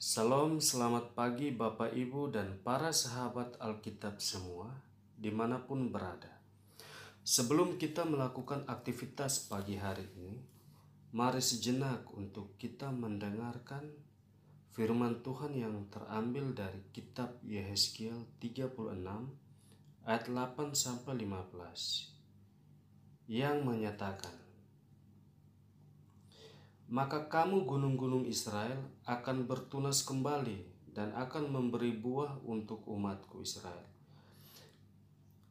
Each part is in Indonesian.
Salam, selamat pagi Bapak Ibu dan para sahabat Alkitab semua, di mana pun berada. Sebelum kita melakukan aktivitas pagi hari ini, mari sejenak untuk kita mendengarkan firman Tuhan yang terambil dari kitab Yehezkiel 36 ayat 8 sampai 15 yang menyatakan maka kamu gunung-gunung Israel akan bertunas kembali dan akan memberi buah untuk umatku Israel.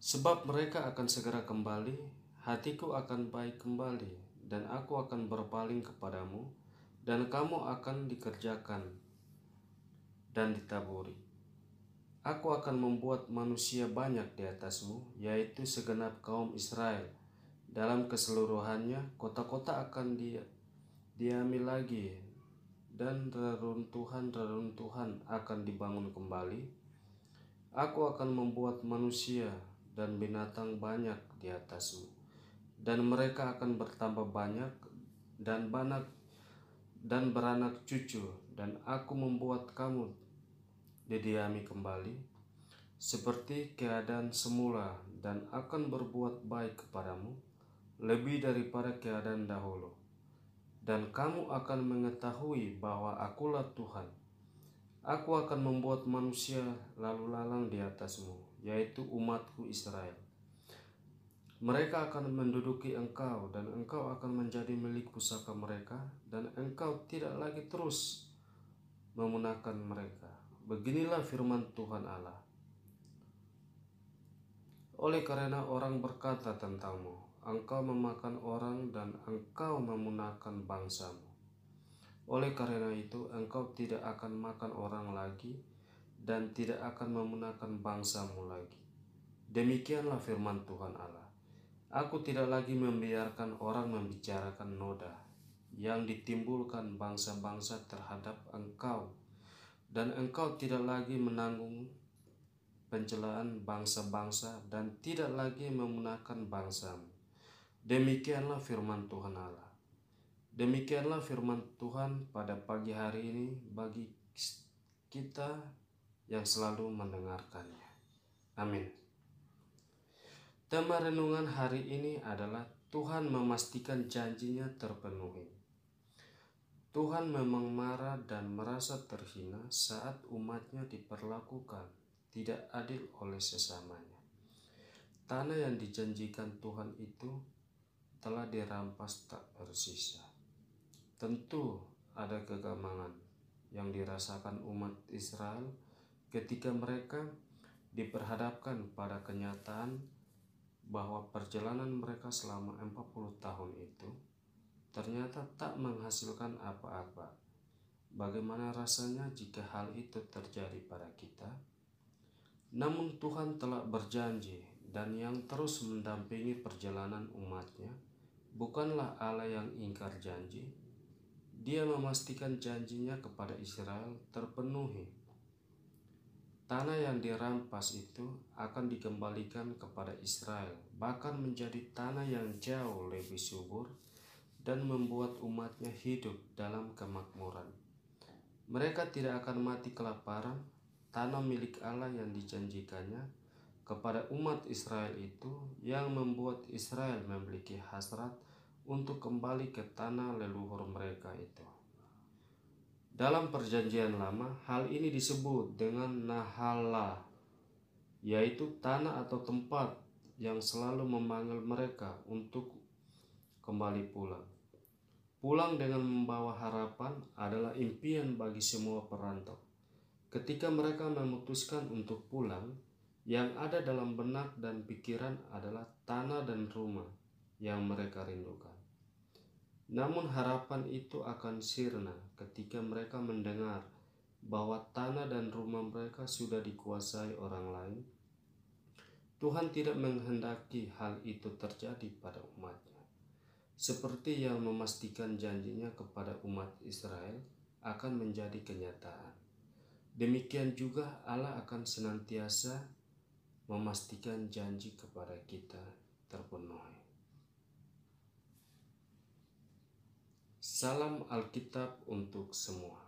Sebab mereka akan segera kembali, hatiku akan baik kembali, dan aku akan berpaling kepadamu, dan kamu akan dikerjakan dan ditaburi. Aku akan membuat manusia banyak di atasmu, yaitu segenap kaum Israel. Dalam keseluruhannya, kota-kota akan dia diambil lagi dan reruntuhan-reruntuhan akan dibangun kembali. Aku akan membuat manusia dan binatang banyak di atasmu, dan mereka akan bertambah banyak dan banyak dan beranak cucu, dan aku membuat kamu didiami kembali seperti keadaan semula, dan akan berbuat baik kepadamu lebih daripada keadaan dahulu dan kamu akan mengetahui bahwa akulah Tuhan. Aku akan membuat manusia lalu lalang di atasmu, yaitu umatku Israel. Mereka akan menduduki engkau, dan engkau akan menjadi milik pusaka mereka, dan engkau tidak lagi terus memunahkan mereka. Beginilah firman Tuhan Allah. Oleh karena orang berkata tentangmu, engkau memakan orang dan engkau memunahkan bangsamu. Oleh karena itu, engkau tidak akan makan orang lagi dan tidak akan memunahkan bangsamu lagi. Demikianlah firman Tuhan Allah. Aku tidak lagi membiarkan orang membicarakan noda yang ditimbulkan bangsa-bangsa terhadap engkau, dan engkau tidak lagi menanggung pencelaan bangsa-bangsa dan tidak lagi memunahkan bangsamu. Demikianlah firman Tuhan Allah. Demikianlah firman Tuhan pada pagi hari ini bagi kita yang selalu mendengarkannya. Amin. Tema renungan hari ini adalah Tuhan memastikan janjinya terpenuhi. Tuhan memang marah dan merasa terhina saat umatnya diperlakukan tidak adil oleh sesamanya. Tanah yang dijanjikan Tuhan itu telah dirampas tak bersisa. Tentu ada kegamangan yang dirasakan umat Israel ketika mereka diperhadapkan pada kenyataan bahwa perjalanan mereka selama 40 tahun itu ternyata tak menghasilkan apa-apa. Bagaimana rasanya jika hal itu terjadi pada kita? Namun Tuhan telah berjanji dan yang terus mendampingi perjalanan umatnya bukanlah Allah yang ingkar janji. Dia memastikan janjinya kepada Israel terpenuhi. Tanah yang dirampas itu akan dikembalikan kepada Israel, bahkan menjadi tanah yang jauh lebih subur dan membuat umatnya hidup dalam kemakmuran. Mereka tidak akan mati kelaparan, tanah milik Allah yang dijanjikannya kepada umat Israel itu yang membuat Israel memiliki hasrat untuk kembali ke tanah leluhur mereka itu. Dalam perjanjian lama, hal ini disebut dengan Nahala, yaitu tanah atau tempat yang selalu memanggil mereka untuk kembali pulang. Pulang dengan membawa harapan adalah impian bagi semua perantau. Ketika mereka memutuskan untuk pulang, yang ada dalam benak dan pikiran adalah tanah dan rumah yang mereka rindukan. Namun harapan itu akan sirna ketika mereka mendengar bahwa tanah dan rumah mereka sudah dikuasai orang lain. Tuhan tidak menghendaki hal itu terjadi pada umatnya. Seperti yang memastikan janjinya kepada umat Israel akan menjadi kenyataan. Demikian juga Allah akan senantiasa memastikan janji kepada kita terpenuhi. Salam Alkitab untuk semua.